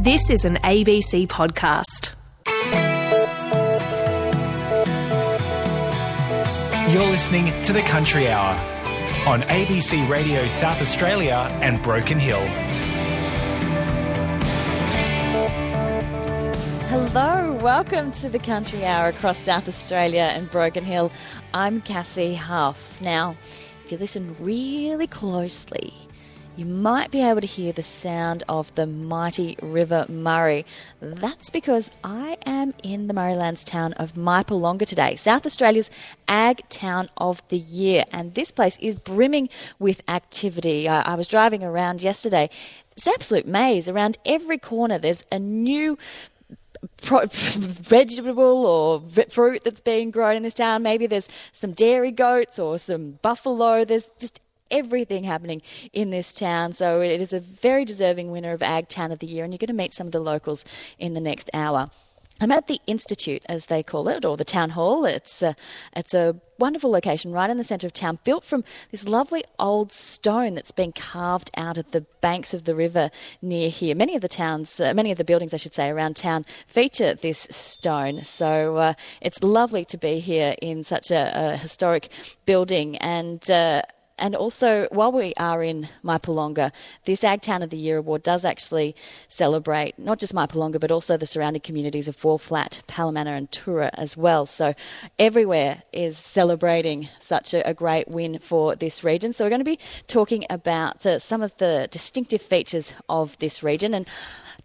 This is an ABC podcast. You're listening to the Country Hour on ABC Radio South Australia and Broken Hill. Hello, welcome to the Country Hour across South Australia and Broken Hill. I'm Cassie Huff. Now, if you listen really closely, you might be able to hear the sound of the mighty River Murray. That's because I am in the Murraylands town of Mypolonga today, South Australia's Ag Town of the Year. And this place is brimming with activity. I, I was driving around yesterday. It's an absolute maze. Around every corner, there's a new pro- vegetable or fruit that's being grown in this town. Maybe there's some dairy goats or some buffalo. There's just everything happening in this town. So it is a very deserving winner of Ag Town of the Year, and you're going to meet some of the locals in the next hour. I'm at the Institute, as they call it, or the town hall. It's a, it's a wonderful location right in the centre of town, built from this lovely old stone that's been carved out of the banks of the river near here. Many of the towns, uh, many of the buildings, I should say, around town feature this stone. So uh, it's lovely to be here in such a, a historic building and. Uh, and also, while we are in Mypolonga, this Ag Town of the Year award does actually celebrate not just Mypolonga, but also the surrounding communities of Wall Flat, Parramatta, and Tura as well. So, everywhere is celebrating such a, a great win for this region. So, we're going to be talking about uh, some of the distinctive features of this region. And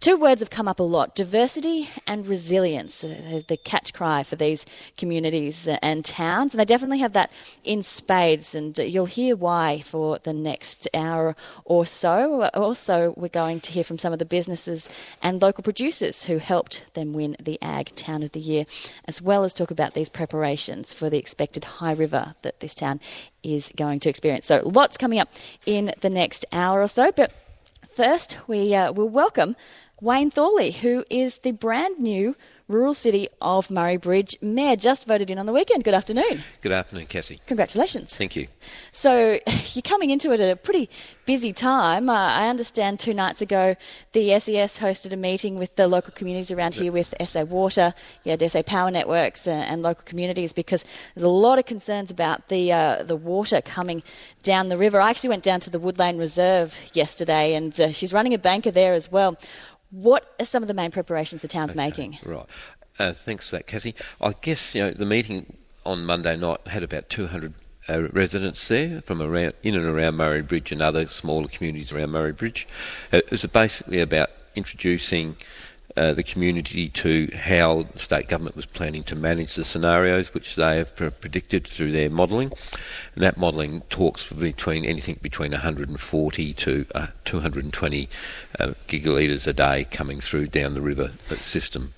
Two words have come up a lot diversity and resilience, uh, the catch cry for these communities and towns. And they definitely have that in spades. And you'll hear why for the next hour or so. Also, we're going to hear from some of the businesses and local producers who helped them win the Ag Town of the Year, as well as talk about these preparations for the expected high river that this town is going to experience. So, lots coming up in the next hour or so. But first, we uh, will welcome Wayne Thorley, who is the brand new rural city of Murray Bridge mayor, just voted in on the weekend. Good afternoon. Good afternoon, Cassie. Congratulations. Thank you. So you're coming into it at a pretty busy time. Uh, I understand two nights ago the SES hosted a meeting with the local communities around here with SA Water, had SA Power Networks, uh, and local communities because there's a lot of concerns about the uh, the water coming down the river. I actually went down to the Woodlane Reserve yesterday, and uh, she's running a banker there as well. What are some of the main preparations the town's okay, making? Right. Uh, thanks for that, Cassie. I guess you know the meeting on Monday night had about 200 uh, residents there from around in and around Murray Bridge and other smaller communities around Murray Bridge. Uh, it was basically about introducing uh, the community to how the state government was planning to manage the scenarios which they have predicted through their modelling. And that modelling talks between anything between 140 to uh, 220 uh, gigalitres a day coming through down the river system.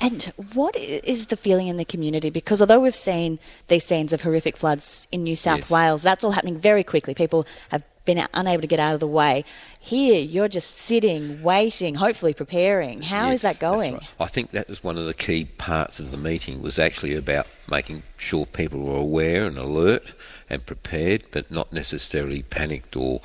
And what is the feeling in the community? Because although we've seen these scenes of horrific floods in New South yes. Wales, that's all happening very quickly. People have been unable to get out of the way. Here, you're just sitting, waiting, hopefully preparing. How yes, is that going? Right. I think that was one of the key parts of the meeting was actually about making sure people were aware and alert and prepared, but not necessarily panicked or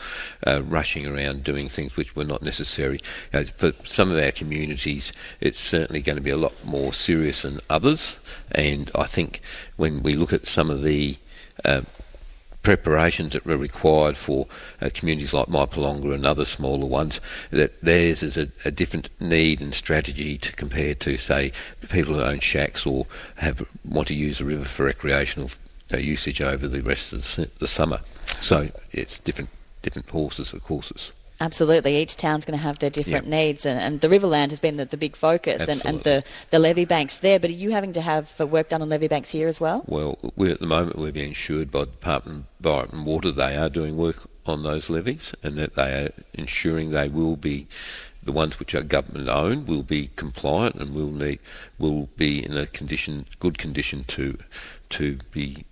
uh, rushing around doing things which were not necessary. You know, for some of our communities, it's certainly going to be a lot more serious than others, and I think when we look at some of the uh, preparations that were required for uh, communities like Mypolonga and other smaller ones, that theirs is a, a, different need and strategy to compare to, say, people who own shacks or have want to use the river for recreational uh, usage over the rest of the, the summer. So it's different different horses for courses. Absolutely, each town's going to have their different yep. needs, and, and, the Riverland has been the, the big focus, and, and, the, the levee banks there. But are you having to have uh, work done on levee banks here as well? Well, we at the moment we're being insured by the Department of Environment and Water. They are doing work on those levees, and that they are ensuring they will be the ones which are government owned will be compliant and will need will be in a condition good condition to to be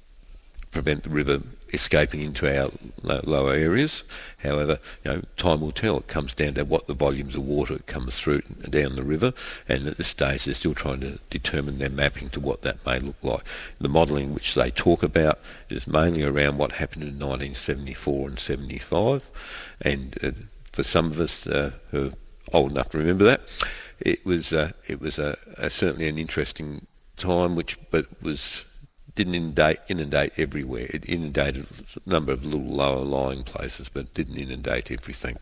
prevent the river escaping into our lower areas. However, you know, time will tell. It comes down to what the volumes of water comes through down the river, and at this stage they're still trying to determine their mapping to what that may look like. The modelling which they talk about is mainly around what happened in 1974 and 75, and uh, for some of us uh, who are old enough to remember that, it was uh, it was a certainly an interesting time, which but was didn't inundate inundate everywhere. It inundated a number of little lower lying places, but didn't inundate everything.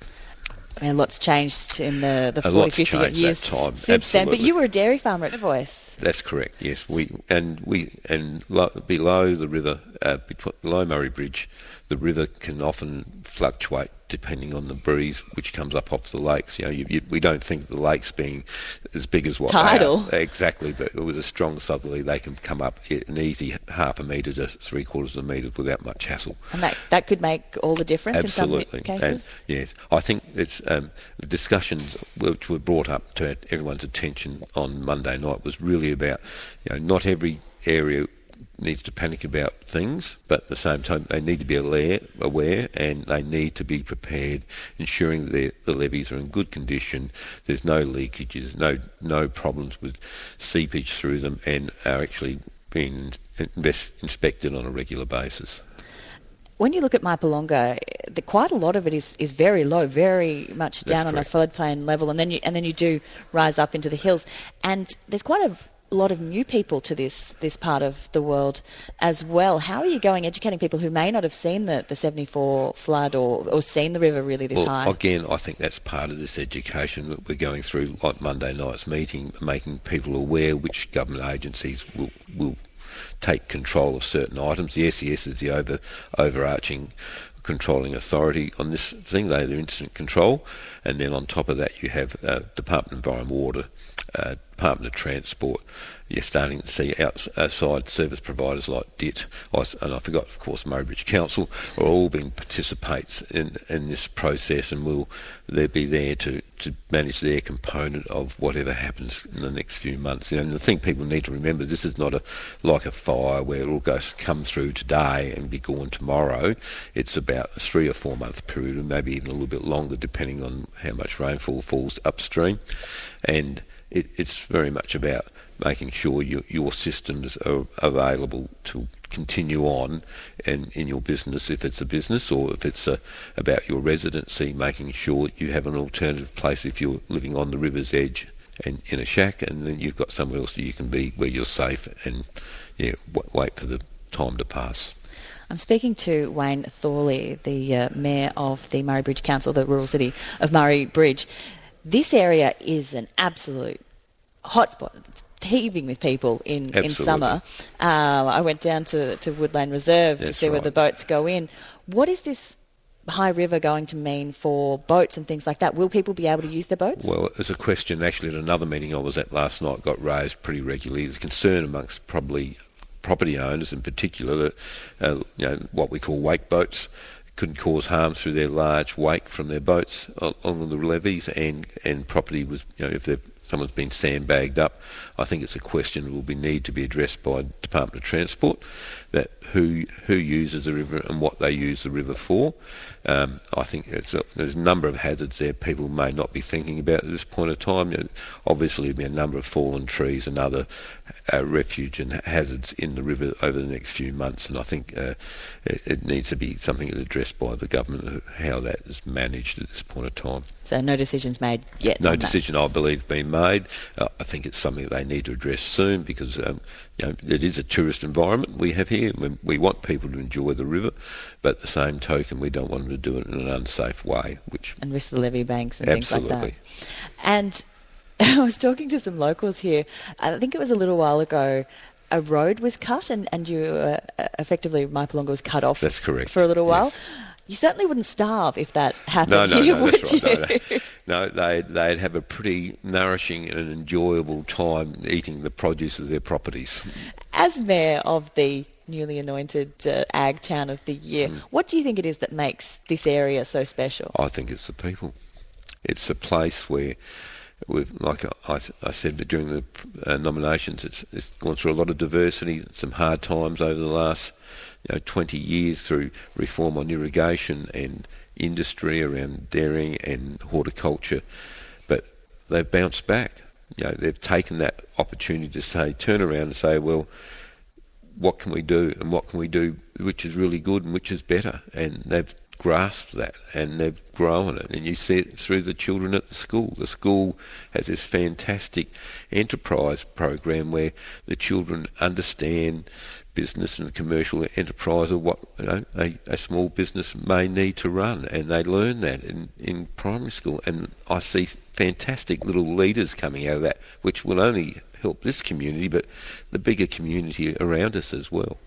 And lots changed in the, the A 40, lot's 50 changed that years time, since then. But you were a dairy farmer at The Voice. That's correct. Yes, we and we and lo, below the river, uh, between, below Murray Bridge, the river can often fluctuate depending on the breeze which comes up off the lakes. You know, you, you, we don't think the lakes being as big as what they are. Tidal. Exactly, but with a strong southerly, they can come up an easy half a metre to three quarters of a metre without much hassle. And that, that could make all the difference Absolutely. in some And, cases. yes, I think it's um, the discussions which were brought up to everyone's attention on Monday night was really about, you know, not every area needs to panic about things, but at the same time they need to be aware, aware and they need to be prepared, ensuring that their- the levees are in good condition, there's no leakages, no no problems with seepage through them, and are actually being invest, inspected on a regular basis. When you look at Mypolonga, the, quite a lot of it is, is very low, very much down on a floodplain level, and then you and then you do rise up into the hills, and there's quite a lot of new people to this this part of the world as well. How are you going educating people who may not have seen the, the 74 flood or, or seen the river really this well, high? again, I think that's part of this education that we're going through, like Monday night's meeting, making people aware which government agencies will will take control of certain items. The SES is the over overarching controlling authority on this thing. They're the incident control, and then on top of that, you have uh, Department of Environment, Water, uh, Department of Transport. You're starting to see outside service providers like DIT, and I forgot, of course, Murray Bridge Council, are all being participates in, in this process and will they be there to, to manage their component of whatever happens in the next few months. And I think people need to remember, this is not a like a fire where it'll go come through today and be gone tomorrow. It's about a three or four month period, and maybe even a little bit longer, depending on how much rainfall falls upstream. And it, it's very much about making sure you, your systems are available to continue on and in your business if it's a business or if it's a, about your residency, making sure you have an alternative place if you're living on the river's edge and in a shack and then you've got somewhere else that you can be where you're safe and yeah, wait for the time to pass. I'm speaking to Wayne Thorley, the uh, Mayor of the Murray Bridge Council, the rural city of Murray Bridge. This area is an absolute hotspot. It's heaving with people in, in summer. Um, I went down to, to Woodland Reserve to That's see where the boats go in. What is this high river going to mean for boats and things like that? Will people be able to use their boats? Well, it's a question actually at another meeting I was at last night got raised pretty regularly. There's concern amongst probably property owners in particular that uh, you know what we call wake boats could cause harm through their large wake from their boats al- along the levees and and property was you know if someone's been sandbagged up. I think it's a question that will be need to be addressed by Department of Transport that who who uses the river and what they use the river for. Um, I think a, there's a number of hazards there people may not be thinking about at this point of time. You know, obviously, there'll be a number of fallen trees and other uh, refuge and hazards in the river over the next few months, and I think uh, it, it needs to be something addressed by the government of how that is managed at this point of time. so no decisions made yet. No on that. decision, I believe, been made. Uh, I think it's something they need to address soon because um, you know it is a tourist environment we have here. We, we want people to enjoy the river, but at the same token, we don't want them to do it in an unsafe way. Which and risk the levee banks and things like that. Absolutely. And I was talking to some locals here. I think it was a little while ago. A road was cut, and and you uh, effectively Mypolonga was cut off. That's correct, for a little while. yes. You certainly wouldn't starve if that happened no, no, here, no, would that's you? right. No, no. no they they'd have a pretty nourishing and enjoyable time eating the produce of their properties. As mayor of the newly anointed uh, ag town of the year, Mm. what do you think it is that makes this area so special? I think it's the people. It's a place where we've, like I, I said during the uh, nominations, it's, it's gone through a lot of diversity, some hard times over the last you know 20 years through reform on irrigation and industry around dairying and horticulture, but they've bounced back. You know, they've taken that opportunity to say, turn around and say, well, what can we do and what can we do which is really good and which is better and they've grasped that and they've grown it. And you see it through the children at the school. The school has this fantastic enterprise program where the children understand business and commercial enterprise of what you know, a, a, small business may need to run, and they learn that in, in primary school. And I see fantastic little leaders coming out of that, which will only help this community, but the bigger community around us as well.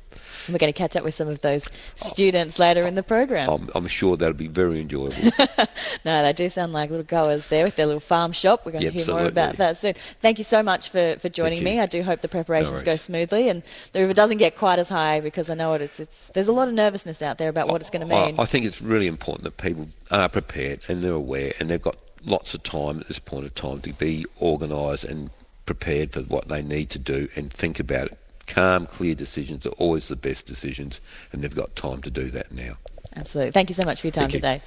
We're going to catch up with some of those students oh, later in the program. I'm, I'm, sure that'll be very enjoyable. no, they do sound like little goers there with their little farm shop. We're going to hear more about that soon. Thank you so much for, for joining me. I do hope the preparations no go smoothly and the river doesn't get quite as high because I know it, it's, it's there's a lot of nervousness out there about what it's going to mean. I, I think it's really important that people are prepared and they're aware and they've got lots of time at this point of time to be organised and prepared for what they need to do and think about it calm, clear decisions are always the best decisions, and they've got time to do that now. Absolutely. Thank you so much for your time today.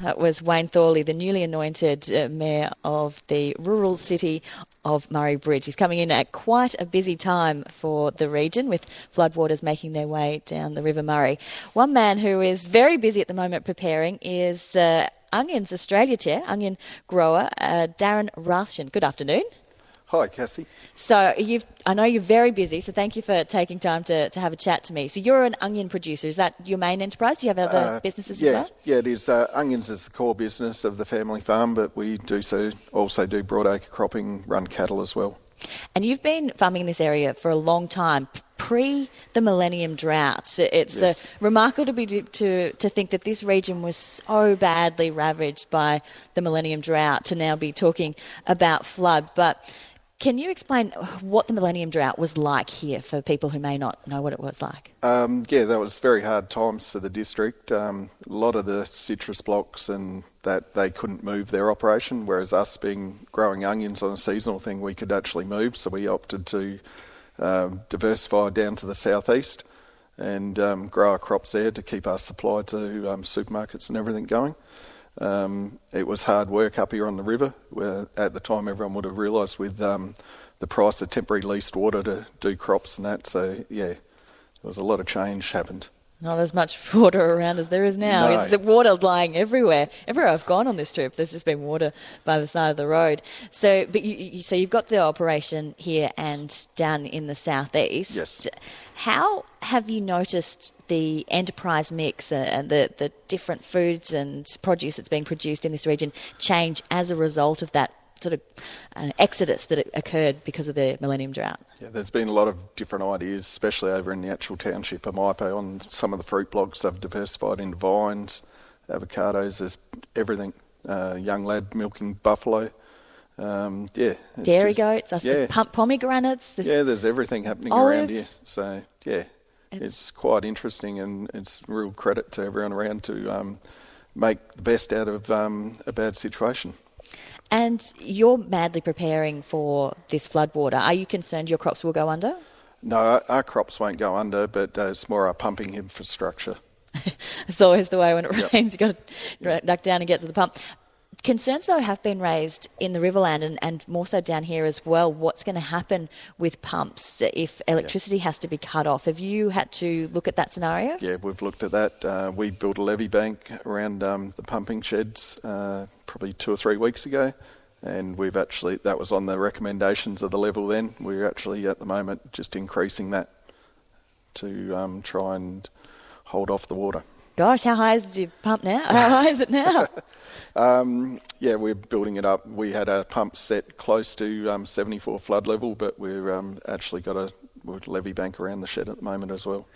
That was Wayne Thorley, the newly anointed uh, Mayor of the rural city of Murray Bridge. He's coming in at quite a busy time for the region with floodwaters making their way down the River Murray. One man who is very busy at the moment preparing is uh, Onions Australia Chair, onion grower, uh, Darren Rathjen. Good afternoon. Hi, Cassie. So you've, I know you're very busy, so thank you for taking time to, to have a chat to me. So you're an onion producer. Is that your main enterprise? Do you have other uh, businesses yeah, as well? Yeah, it is. Uh, onions is the core business of the family farm, but we do so also do broadacre cropping, run cattle as well. And you've been farming in this area for a long time, pre the Millennium Drought. It's uh, yes. uh, remarkable to, be, to, to think that this region was so badly ravaged by the Millennium Drought to now be talking about flood. But can you explain what the Millennium Drought was like here for people who may not know what it was like? Um, yeah, that was very hard times for the district. Um, a lot of the citrus blocks and that they couldn't move their operation, whereas us being growing onions on a seasonal thing, we could actually move. So we opted to um, diversify down to the southeast and um, grow our crops there to keep our supply to um, supermarkets and everything going. Um, it was hard work up here on the river. Where at the time, everyone would have realised with um, the price of temporary leased water to do crops and that. So yeah, there was a lot of change happened. Not as much water around as there is now. No. It's water lying everywhere. Everywhere I've gone on this trip, there's just been water by the side of the road. So, but you, you so you've got the operation here and down in the southeast. Yes. How have you noticed the enterprise mix and the, the different foods and produce that's being produced in this region change as a result of that sort of uh, exodus that occurred because of the Millennium Drought? Yeah, there's been a lot of different ideas, especially over in the actual township of Mypo on some of the fruit blocks. They've diversified into vines, avocados, there's everything. Uh, young lad milking buffalo. Um, yeah, dairy just, goats, yeah. Pump pomegranates. yeah, there's everything happening olives. around here. So yeah, it's, it's, quite interesting, and it's real credit to everyone around to um, make the best out of um, a bad situation. And you're madly preparing for this floodwater. Are you concerned your crops will go under? No, our, crops won't go under, but uh, it's more our pumping infrastructure. it's always the way when it yep. rains, you've got to yep. duck down and get to the pump. Concerns, though, have been raised in the Riverland and, and more so down here as well. What's going to happen with pumps if electricity has to be cut off? Have you had to look at that scenario? Yeah, we've looked at that. Uh, we built a levee bank around um, the pumping sheds uh, probably two or three weeks ago, and we've actually that was on the recommendations of the level. Then we're actually at the moment just increasing that to um, try and hold off the water. Gosh, how high is your pump now? How high is it now? um, yeah, we're building it up. We had a pump set close to um, 74 flood level, but we've um, actually got a levee bank around the shed at the moment as well.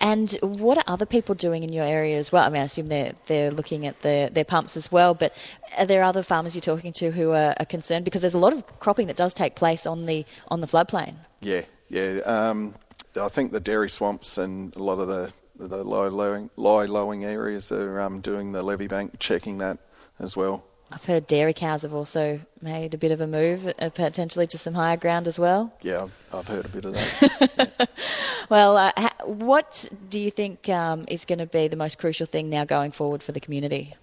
And what are other people doing in your area as well? I mean, I assume they're they're looking at their, their pumps as well. But are there other farmers you're talking to who are, are concerned because there's a lot of cropping that does take place on the on the floodplain? Yeah, yeah. Um, I think the dairy swamps and a lot of the the low lowing, low lowing areas are um, doing the levee bank, checking that as well. I've heard dairy cows have also made a bit of a move, uh, potentially to some higher ground as well. Yeah, I've, I've heard a bit of that. well, uh, ha- what do you think um, is going to be the most crucial thing now going forward for the community?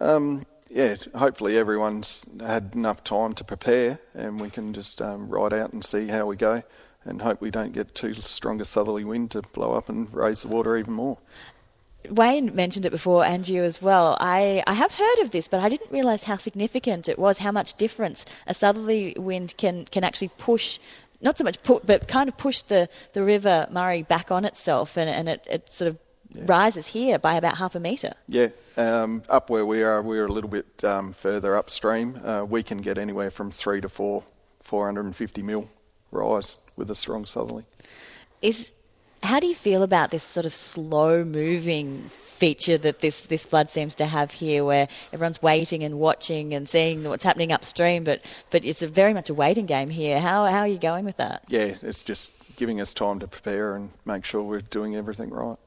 Um, yeah, hopefully everyone's had enough time to prepare, and we can just um, ride out and see how we go and hope we don't get too strong a southerly wind to blow up and raise the water even more. Wayne mentioned it before, and you as well. I, I have heard of this, but I didn't realise how significant it was, how much difference a southerly wind can, can actually push, not so much put, but kind of push the, the River Murray back on itself, and, and it, it sort of yeah. rises here by about half a metre. Yeah, um, up where we are, we're a little bit um, further upstream. Uh, we can get anywhere from three to four, 450 mil rise with a strong southerly. Is how do you feel about this sort of slow moving feature that this, this flood seems to have here where everyone's waiting and watching and seeing what's happening upstream but but it's a very much a waiting game here. How, how are you going with that? Yeah it's just giving us time to prepare and make sure we're doing everything right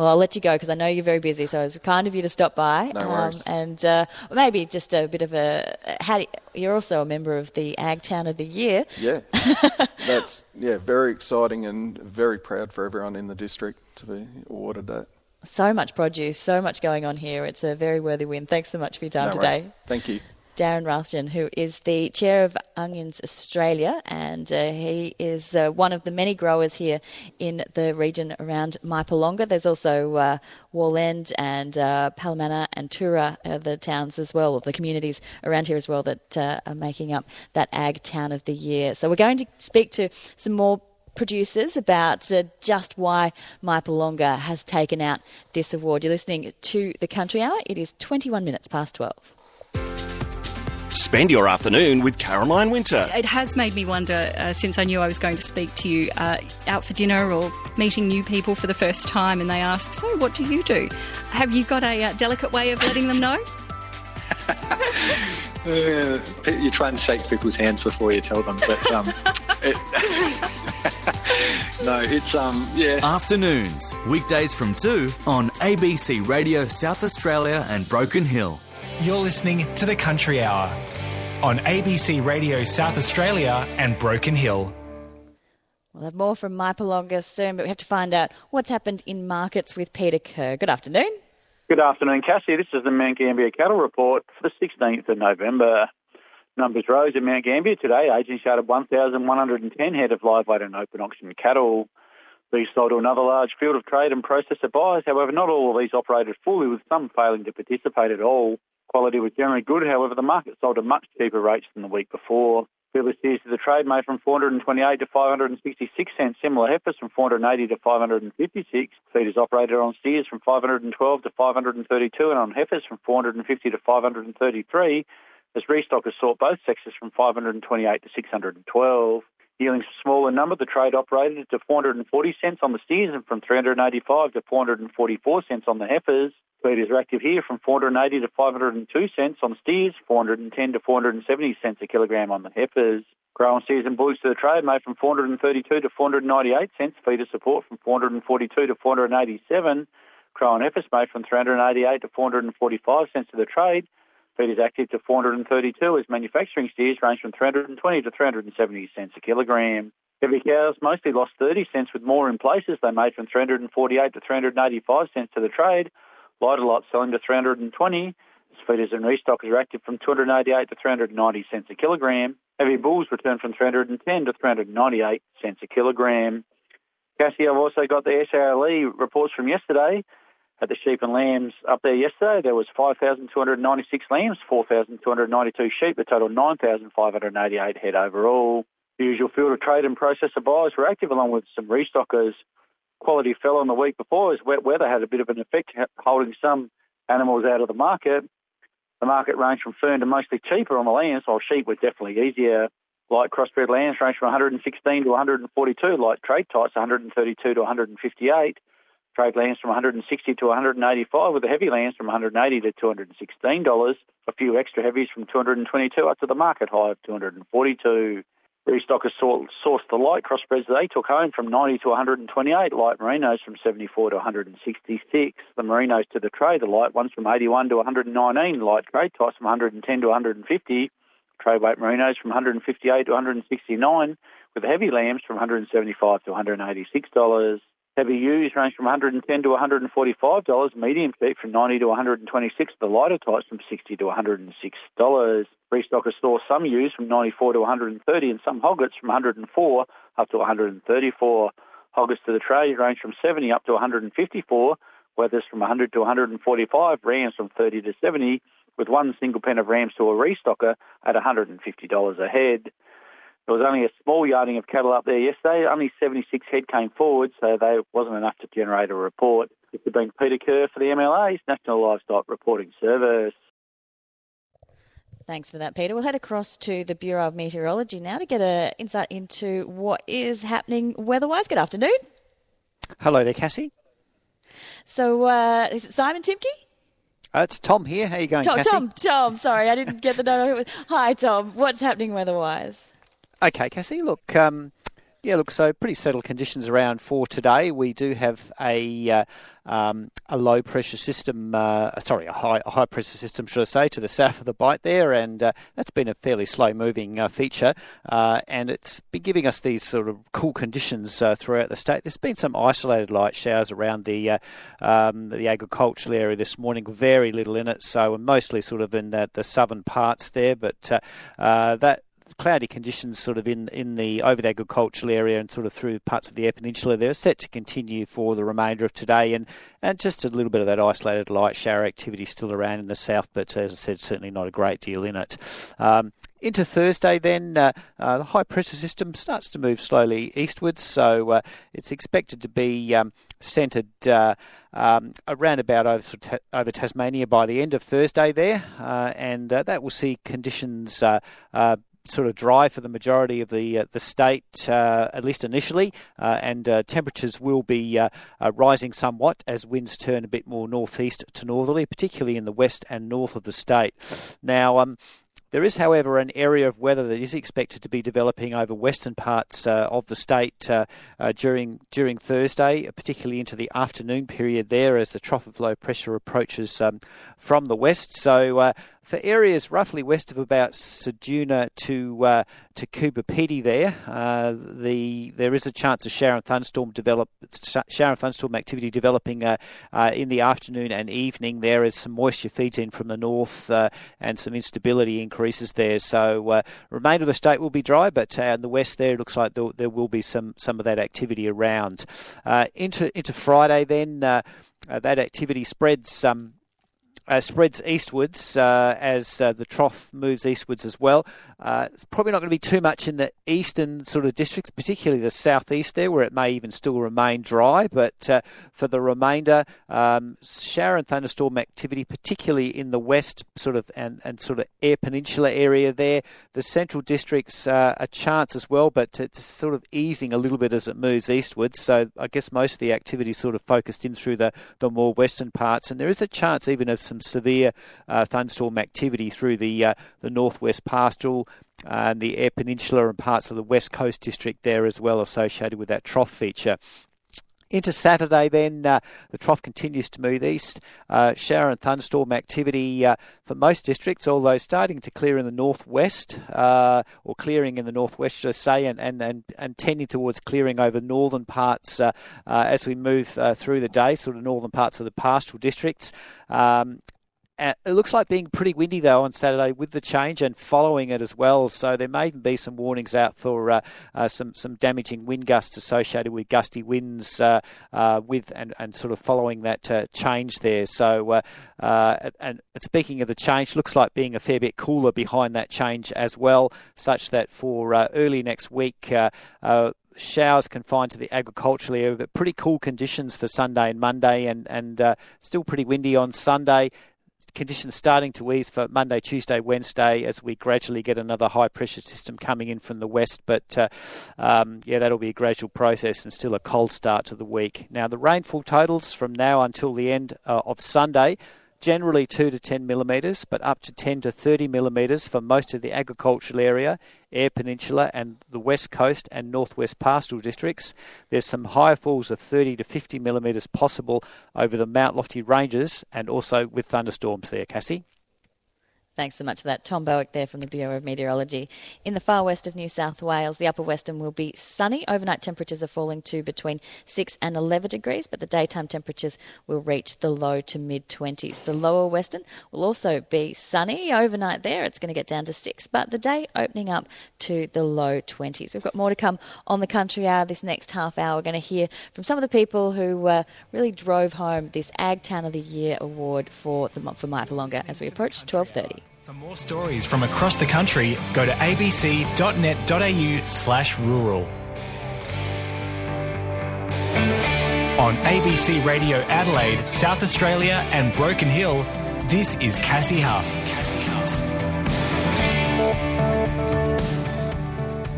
well, I'll let you go because I know you're very busy, so it's kind of you to stop by. No worries. Um, and uh, maybe just a bit of a. How you, you're also a member of the Ag Town of the Year. Yeah, that's yeah, very exciting and very proud for everyone in the district to be awarded that. So much produce, so much going on here. It's a very worthy win. Thanks so much for your time no today. Thank you. Darren Rathjen, who is the chair of Onions Australia, and uh, he is uh, one of the many growers here in the region around Mypolonga. There's also uh, Wallend and uh, and Tura, the towns as well, the communities around here as well that uh, are making up that Ag Town of the Year. So we're going to speak to some more producers about uh, just why Mypolonga has taken out this award. You're listening to the Country Hour. It is 21 minutes past 12. Spend your afternoon with Caroline Winter. It has made me wonder uh, since I knew I was going to speak to you uh, out for dinner or meeting new people for the first time, and they ask, So, what do you do? Have you got a uh, delicate way of letting them know? you try and shake people's hands before you tell them, but um, it, no, it's um, yeah. Afternoons, weekdays from two on ABC Radio South Australia and Broken Hill. You're listening to the Country Hour on ABC Radio South Australia and Broken Hill. We'll have more from Mypolonga soon, but we have to find out what's happened in markets with Peter Kerr. Good afternoon. Good afternoon, Cassie. This is the Mount Gambier Cattle Report for the 16th of November. Numbers rose in Mount Gambier today. Agents shouted 1,110 head of live weight and open auction cattle. These sold to another large field of trade and processor buyers. However, not all of these operated fully, with some failing to participate at all. Quality was generally good, however, the market sold at much cheaper rates than the week before. Feeder steers to the trade made from 428 to 566 cents. Similar heifers from 480 to 556. Feeders operated on steers from 512 to 532 and on heifers from 450 to 533 as restockers sought both sexes from 528 to 612. Yearlings were small number. The trade operated to 440 cents on the steers and from 385 to 444 cents on the heifers. Feeders are active here from 480 to 502 cents on steers, 410 to 470 cents a kilogram on the heifers. Growing steers and bullocks to the trade made from 432 to 498 cents. Feeder support from 442 to 487. Crow heifers made from 388 to 445 cents to the trade. Feeders active to 432 as manufacturing steers range from 320 to 370 cents a kilogram. Heavy cows mostly lost 30 cents with more in places. They made from 348 to 385 cents to the trade. Lighter lots selling to 320. Feeders and restockers are active from 288 to 390 cents a kilogram. Heavy bulls return from 310 to 398 cents a kilogram. Cassie, I've also got the SALE reports from yesterday. At the sheep and lambs up there yesterday, there was 5,296 lambs, 4,292 sheep, a total 9,588 head overall. The usual field of trade and processor buyers were active along with some restockers quality fell on the week before as wet weather had a bit of an effect, holding some animals out of the market. The market ranged from firm to mostly cheaper on the lambs, while sheep were definitely easier. Light crossbred lambs ranged from 116 to 142, light trade types 132 to 158. Trade lambs from 160 to 185, with the heavy lambs from 180 to 216 dollars. A few extra heavies from 222 up to the market high of 242. Restockers sourced the light crossbreds they took home from 90 to 128, light merinos from 74 to 166. The merinos to the trade, the light ones from 81 to 119, light trade types from 110 to 150, trade weight merinos from 158 to 169, with heavy lambs from 175 to 186 dollars. Heavy ewes range from 110 to 145 dollars. Medium sheep from 90 to 126. The lighter types from 60 to 106 dollars. Restockers store some ewes from 94 to 130, and some hoggets from 104 up to 134. Hoggets to the trade range from 70 up to 154, weathers from 100 to 145, rams from 30 to 70, with one single pen of rams to a restocker at $150 a head. There was only a small yarding of cattle up there yesterday. Only 76 head came forward, so they wasn't enough to generate a report. This has been Peter Kerr for the MLA's National Livestock Reporting Service. Thanks for that, Peter. We'll head across to the Bureau of Meteorology now to get an insight into what is happening weather-wise. Good afternoon. Hello there, Cassie. So, uh, is it Simon Timke? Uh, it's Tom here. How are you going, Tom, Cassie? Tom, Tom. Sorry, I didn't get the note. Hi, Tom. What's happening weather-wise? Okay, Cassie. Look, um, yeah, look, so pretty settled conditions around for today. We do have a uh, um, a low pressure system, uh, sorry, a high, a high pressure system, should I say, to the south of the Bight there, and uh, that's been a fairly slow moving uh, feature, uh, and it's been giving us these sort of cool conditions uh, throughout the state. There's been some isolated light showers around the um, the agricultural area this morning, very little in it, so mostly sort of in the, the southern parts there, but that cloudy conditions sort of in in the over the agricultural area and sort of through parts of the Peninsula there are set to continue for the remainder of today. And, and just a little bit of that isolated light shower activity still around in the south, but as I said, certainly not a great deal in it. Um, into Thursday, then uh, uh, the high pressure system starts to move slowly eastwards, so uh, it's expected to be um, centred uh, um, around about over, over Tasmania by the end of Thursday there, uh, and uh, that will see conditions sort of dry for the majority of the uh, the state, uh, at least initially, uh, and uh, temperatures will be uh, rising somewhat as winds turn a bit more northeast to northerly, particularly in the west and north of the state. Now, um, there is, however, an area of weather that is expected to be developing over western parts uh, of the state uh, uh, during during Thursday, particularly into the afternoon period there as the trough of low pressure approaches um, from the west. So for areas roughly west of about Ceduna to uh, to Coober Pedy there, uh, the there is a chance of shower and thunderstorm develop shower and thunderstorm activity developing uh, uh in the afternoon and evening there as some moisture feeds in from the north uh, and some instability increases there. So uh, remainder of the state will be dry, but in the west there it looks like there, there, will be some some of that activity around. into into Friday then. that activity spreads um, uh, spreads eastwards uh, as uh, the trough moves eastwards as well. Uh, it's probably not going to be too much in the eastern sort of districts, particularly the southeast there, where it may even still remain dry. But uh, for the remainder, um, shower and thunderstorm activity, particularly in the west, sort of and, and sort of Eyre Peninsula area there. The central districts uh, a chance as well, but it's sort of easing a little bit as it moves eastwards. So I guess most of the activity sort of focused in through the, the more western parts, and there is a chance even of some severe uh, thunderstorm activity through the uh, the northwest pastoral and the Eyre Peninsula and parts of the West Coast District there as well, associated with that trough feature. Into Saturday, then uh, the trough continues to move east. Uh, shower and thunderstorm activity uh, for most districts, although starting to clear in the northwest uh, or clearing in the northwest, should I say, and, and, and, and tending towards clearing over northern parts uh, uh, as we move through the day, sort of northern parts of the pastoral districts. Um, it looks like being pretty windy though on Saturday with the change and following it as well. So there may be some warnings out for uh, uh, some some damaging wind gusts associated with gusty winds uh, uh with and, and sort of following that uh, change there. So uh, and speaking of the change, looks like being a fair bit cooler behind that change as well, such that for early next week showers confined to the agricultural area, but pretty cool conditions for Sunday and Monday, and and uh, still pretty windy on Sunday conditions starting to ease for Monday, Tuesday, Wednesday as we gradually get another high pressure system coming in from the west. But uh, um, yeah, that'll be a gradual process and still a cold start to the week. Now, the rainfall totals from now until the end uh, of Sunday generally 2 to 10 millimetres, but up to 10 to 30 millimetres for most of the agricultural area, Eyre Peninsula, and the west coast and northwest pastoral districts. There's some higher falls of 30 to 50 millimetres possible over the Mount Lofty ranges and also with thunderstorms there, Cassie. Thanks so much for that. Tom Bowick there from the Bureau of Meteorology. In the far west of New South Wales, the upper western will be sunny. Overnight temperatures are falling to between 6 and 11 degrees, but the daytime temperatures will reach the low to mid 20s. The lower western will also be sunny. Overnight there, it's going to get down to 6, but the day opening up to the low 20s. We've got more to come on the country hour this next half hour. We're going to hear from some of the people who uh, really drove home this Ag Town of the Year award for the for Mypolonga as we approach 12:30. For more stories from across the country, go to abc.net.au slash rural. On ABC Radio Adelaide, South Australia and Broken Hill, this is Cassie Huff. Cassie Huff.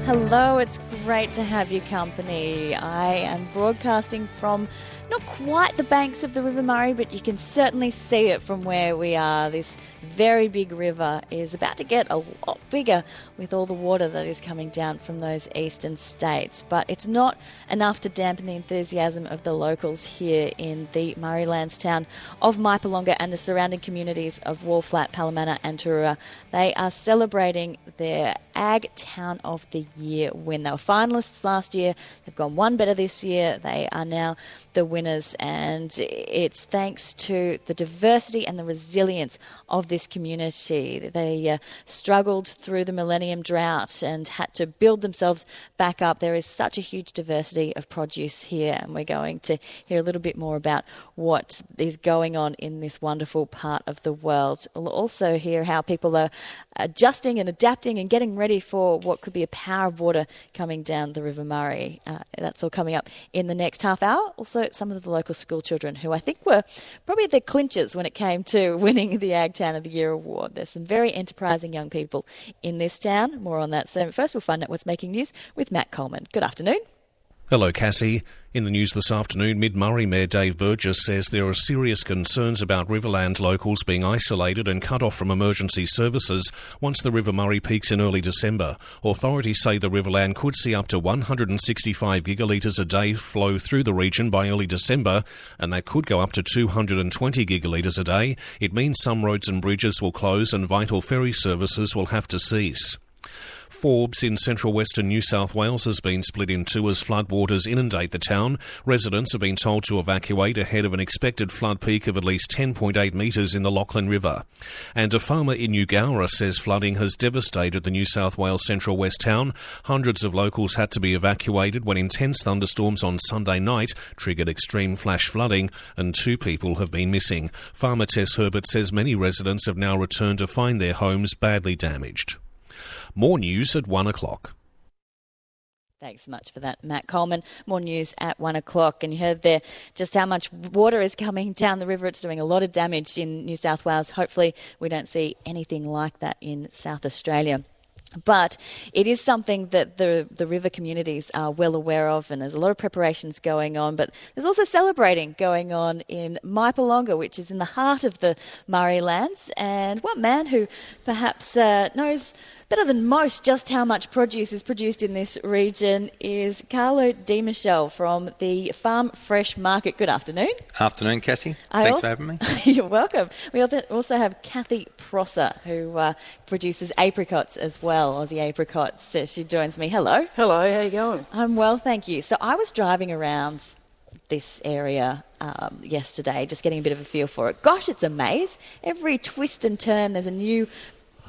Hello, it's great to have you company. I am broadcasting from not quite the banks of the River Murray, but you can certainly see it from where we are. This very big river is about to get a lot bigger with all the water that is coming down from those eastern states. But it's not enough to dampen the enthusiasm of the locals here in the Murraylands town of Mypolonga and the surrounding communities of Wallflat, Palomana, and Turua. They are celebrating their Ag Town of the Year win. They were finalists last year, they've gone one better this year. They are now the winners, and it's thanks to the diversity and the resilience of this community. They uh, struggled through the millennium drought and had to build themselves back up. There is such a huge diversity of produce here, and we're going to hear a little bit more about what is going on in this wonderful part of the world. We'll also hear how people are adjusting and adapting and getting ready for what could be a power of water coming down the River Murray. Uh, that's all coming up in the next half hour. Some of the local school children who I think were probably the clinchers when it came to winning the Ag Town of the Year award. There's some very enterprising young people in this town. More on that soon. First, we'll find out what's making news with Matt Coleman. Good afternoon. Hello, Cassie. In the news this afternoon, Mid Murray Mayor Dave Burgess says there are serious concerns about Riverland locals being isolated and cut off from emergency services once the River Murray peaks in early December. Authorities say the Riverland could see up to 165 gigalitres a day flow through the region by early December, and that could go up to 220 gigalitres a day. It means some roads and bridges will close and vital ferry services will have to cease. Forbes in central western New South Wales has been split in two as floodwaters inundate the town. Residents have been told to evacuate ahead of an expected flood peak of at least 10.8 metres in the Lachlan River. And a farmer in Eugowra says flooding has devastated the New South Wales central west town. Hundreds of locals had to be evacuated when intense thunderstorms on Sunday night triggered extreme flash flooding, and two people have been missing. Farmer Tess Herbert says many residents have now returned to find their homes badly damaged. More news at one o'clock. Thanks so much for that, Matt Coleman. More news at one o'clock. And you heard there just how much water is coming down the river. It's doing a lot of damage in New South Wales. Hopefully, we don't see anything like that in South Australia. But it is something that the, the river communities are well aware of, and there's a lot of preparations going on. But there's also celebrating going on in Mypolonga, which is in the heart of the Murray Lands. And one man who perhaps uh, knows better than most just how much produce is produced in this region is Carlo Di Michele from the Farm Fresh Market. Good afternoon. Afternoon, Cassie. I Thanks also, for having me. You're welcome. We also have Kathy Prosser, who uh, produces apricots as well, Aussie apricots. So She joins me. Hello. Hello, how you going? I'm well, thank you. So I was driving around this area um, yesterday, just getting a bit of a feel for it. Gosh, it's a maze. Every twist and turn, there's a new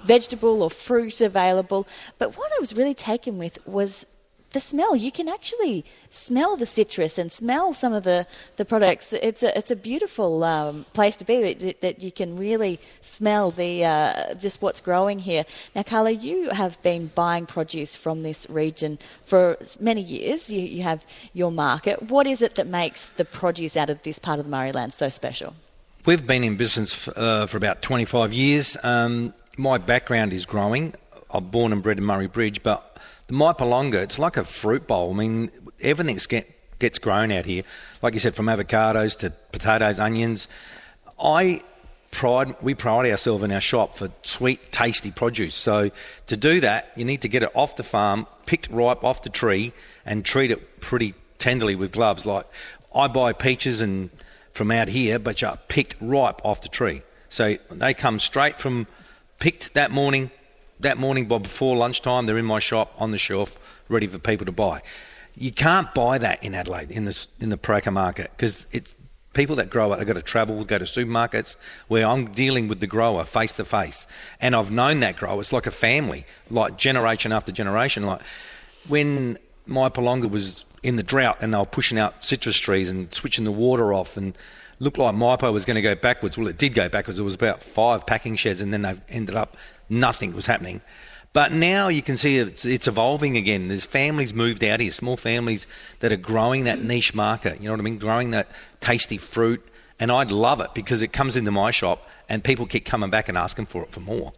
vegetable or fruit available. But what I was really taken with was the smell. You can actually smell the citrus and smell some of the, the products. It's a, it's a beautiful um, place to be that, that, you can really smell the uh, just what's growing here. Now, Carlo, you have been buying produce from this region for many years. You, you have your market. What is it that makes the produce out of this part of the Murrayland so special? We've been in business f- uh, for about 25 years. Um, my background is growing. I'm born and bred in Murray Bridge, but the Mypolonga, it's like a fruit bowl. I mean, everything get, gets grown out here. Like you said, from avocados to potatoes, onions. I pride, we pride ourselves in our shop for sweet, tasty produce. So to do that, you need to get it off the farm, picked ripe off the tree, and treat it pretty tenderly with gloves. Like I buy peaches and from out here, but are picked ripe off the tree. So they come straight from picked that morning. That morning, before lunchtime, they're in my shop on the shelf, ready for people to buy. You can't buy that in Adelaide in the in the Pooraka market because it's people that grow it. They've got to travel, go to supermarkets where I'm dealing with the grower face to face, and I've known that grower. It's like a family, like generation after generation. Like when Mypolonga was in the drought and they were pushing out citrus trees and switching the water off and looked like Mypo was going to go backwards. Well, it did go backwards. It was about five packing sheds and then they ended up nothing was happening. But now you can see it's, it's, evolving again. There's families moved out here, small families that are growing that niche market. You know what I mean? Growing that tasty fruit. And I'd love it because it comes into my shop and people keep coming back and asking for it for more.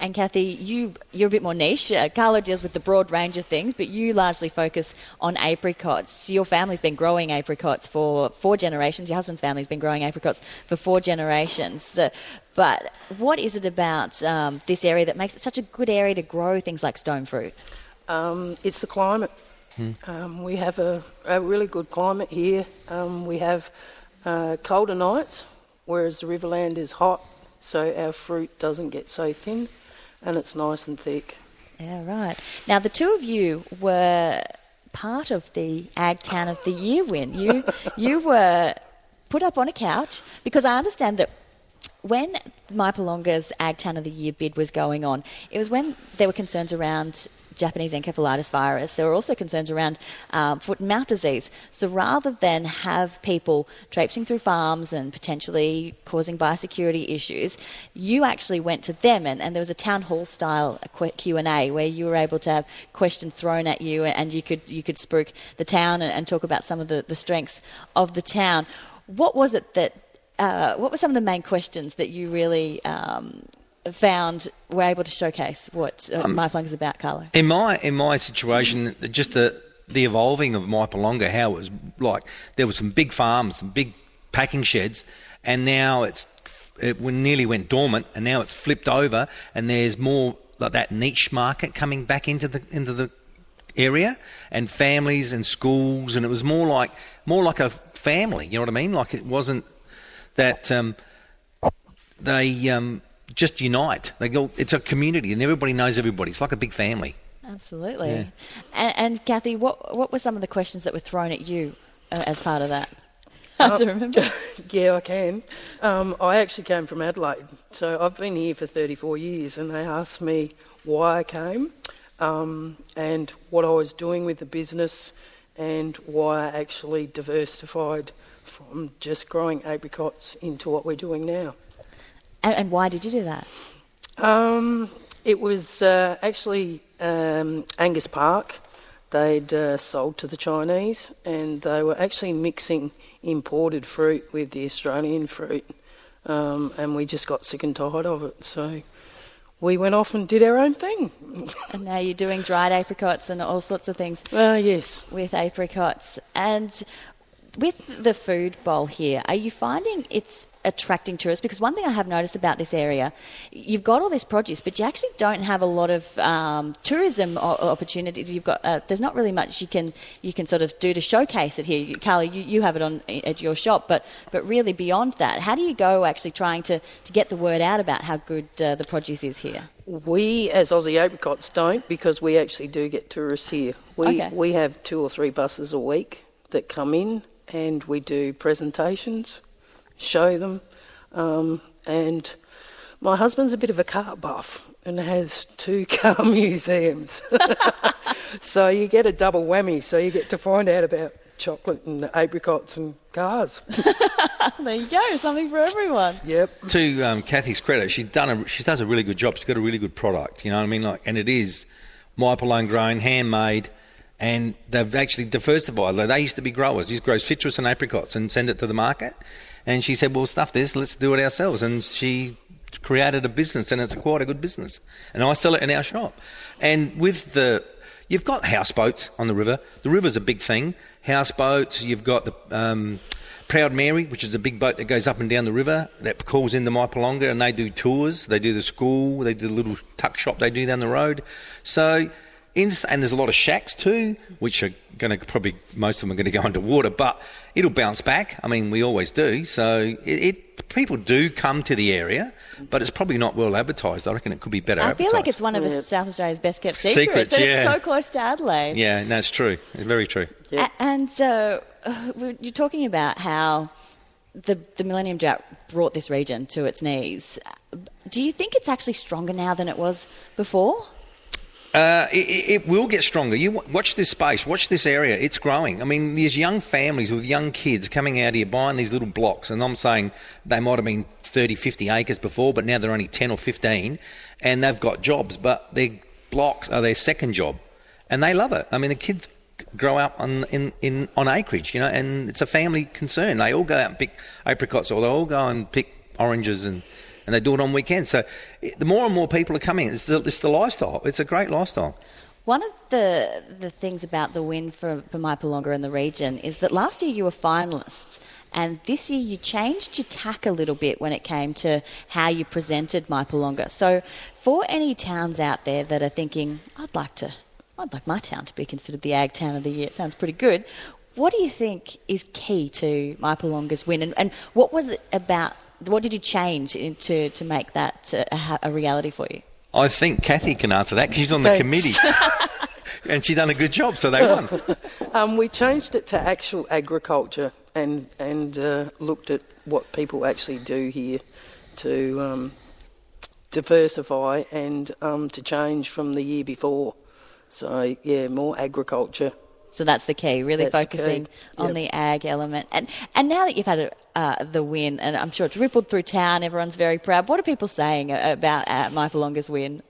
And Kathy, you you're a bit more niche. Uh, Carlo deals with the broad range of things, but you largely focus on apricots. Your family's been growing apricots for four generations. Your husband's family's been growing apricots for four generations. Uh, but what is it about um, this area that makes it such a good area to grow things like stone fruit? Um, it's the climate. Hmm. Um, we have a, a, really good climate here. Um, we have uh, colder nights, whereas the Riverland is hot, so our fruit doesn't get so thin and it's nice and thick. Yeah, right. Now, the two of you were part of the Ag Town of the Year win. You, you were put up on a couch because I understand that when Mypolonga's Ag Town of the Year bid was going on, it was when there were concerns around Japanese encephalitis virus. There were also concerns around um, foot and mouth disease. So rather than have people traipsing through farms and potentially causing biosecurity issues, you actually went to them and, and there was a town hall style Q&A where you were able to have questions thrown at you and you could, you could spook the town and, and talk about some of the, the strengths of the town. What was it that uh, what were some of the main questions that you really um, found were able to showcase what uh, um, is about, Carlo? In my in my situation, just the the evolving of Mypolonga, how it was like there were some big farms, some big packing sheds, and now it's it nearly went dormant, and now it's flipped over, and there's more like that niche market coming back into the into the area, and families and schools, and it was more like more like a family. You know what I mean? Like it wasn't that um, they. Um, just unite. They go, it's a community, and everybody knows everybody. It's like a big family. Absolutely. Yeah. And, and, Kathy, what what were some of the questions that were thrown at you uh, as part of that? Um, to remember. yeah, I can. Um, I actually came from Adelaide, so I've been here for 34 years, and they asked me why I came um, and what I was doing with the business and why I actually diversified from just growing apricots into what we're doing now. And, and why did you do that? Um, it was uh, actually um, Angas Park. They'd uh, sold to the Chinese, and they were actually mixing imported fruit with the Australian fruit, um, and we just got sick and tired of it. So we went off and did our own thing. and now you're doing dried apricots and all sorts of things. Uh, yes. With apricots. And with the food bowl here, are you finding it's attracting tourists? Because one thing I have noticed about this area, you've got all this produce, but you actually don't have a lot of um, tourism opportunities. You've got uh, there's not really much you can you can sort of do to showcase it here. Carlo, you, you have it on at your shop, but but really beyond that, how do you go actually trying to, to get the word out about how good uh, the produce is here? We, as Aussie apricots, don't because we actually do get tourists here. We okay. we have two or three buses a week that come in and we do presentations, show them. Um, and my husband's a bit of a car buff and has two car museums. so you get a double whammy. So you get to find out about chocolate and apricots and cars. there you go, something for everyone. Yep. To um, Kathy's credit, she's done a, she does a really good job. She's got a really good product. You know what I mean? Like, and it is Mypolonga grown, handmade and they've actually diversified. Like they used to be growers, Used to grow citrus and apricots and send it to the market. And she said, "Well, stuff this, let's do it ourselves." And she created a business, and it's quite a good business. And I sell it in our shop. And with the, you've got houseboats on the river. The river's a big thing. Houseboats. You've got the. Um, Proud Mary, which is a big boat that goes up and down the river that calls into Mypolonga, and they do tours. They do the school, they do the little tuck shop they do down the road. So In, and there's a lot of shacks too, which are going to probably most of them are going to go underwater, but it'll bounce back. I mean, we always do. So it, it people do come to the area, but it's probably not well advertised. I reckon it could be better. I feel like it's one of yeah. South Australia's best kept secrets. secrets and yeah. it's so close to Adelaide. Yeah, that's true. It's very true. Yeah. A- and so uh, you're talking about how the, the Millennium Drought brought this region to its knees. Do you think it's actually stronger now than it was before? Uh, it, it, will get stronger. You watch this space, watch this area. It's growing. I mean, there's young families with young kids coming out here buying these little blocks, and I'm saying they might have been 30, 50 acres before, but now they're only 10 or 15, and they've got jobs, but their blocks are their second job, and they love it. I mean, the kids grow up on in, in on acreage, you know, and it's a family concern. They all go out and pick apricots, or they all go and pick oranges and and they do it on weekends. So the more and more people are coming, it's the, it's the lifestyle. It's a great lifestyle. One of the the things about the win for, for Mypolonga in the region is that last year you were finalists. And this year you changed your tack a little bit when it came to how you presented Mypolonga. So, for any towns out there that are thinking, I'd like to, I'd like my town to be considered the Ag Town of the Year. It sounds pretty good. What do you think is key to Mypolonga's win, and, and what was it about what did you change to, to make that a, a reality for you? I think Kathy can answer that because she's on the committee. and she's done a good job, so they won. um, we changed it to actual agriculture and, and uh, looked at what people actually do here to um, diversify and um, to change from the year before. So, yeah, more agriculture so that's the key, really that's focusing on yep. the ag element. And and now that you've had a, uh, the win, and I'm sure it's rippled through town, everyone's very proud. What are people saying about uh, Mypolonga's win?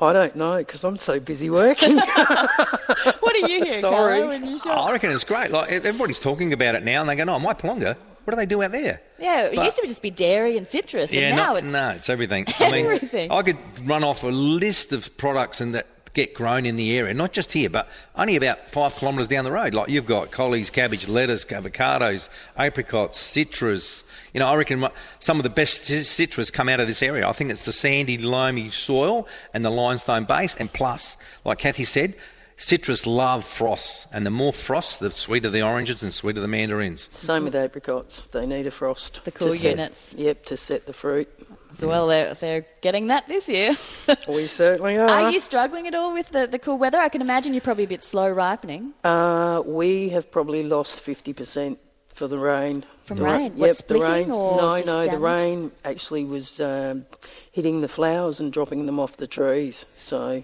I don't know because I'm so busy working. what are you hearing, Sorry. Carlo, when you show? I reckon it's great. Like everybody's talking about it now, and they go, "Oh, Mypolonga, what do they do out there?" Yeah, it but, used to just be dairy and citrus, yeah, and now not, it's no, it's everything. everything. I mean, I could run off a list of products and that get grown in the area, not just here, but only about five kilometres down the road. Like you've got collies, cabbage, lettuce, avocados, apricots, citrus. You know, I reckon some of the best citrus come out of this area. I think it's the sandy, loamy soil and the limestone base, and plus, like Kathy said, citrus love frost, and the more frost, the sweeter the oranges and sweeter the mandarins. Same with apricots; they need a frost. The cool units. Set, yep, to set the fruit. So, well, they're, they're getting that this year. we certainly are. Are you struggling at all with the, the cool weather? I can imagine you're probably a bit slow ripening. Uh, we have probably lost 50% for the rain. From the rain? Ra- yep, the rain. no, no, damage? the rain actually was um, hitting the flowers and dropping them off the trees. So,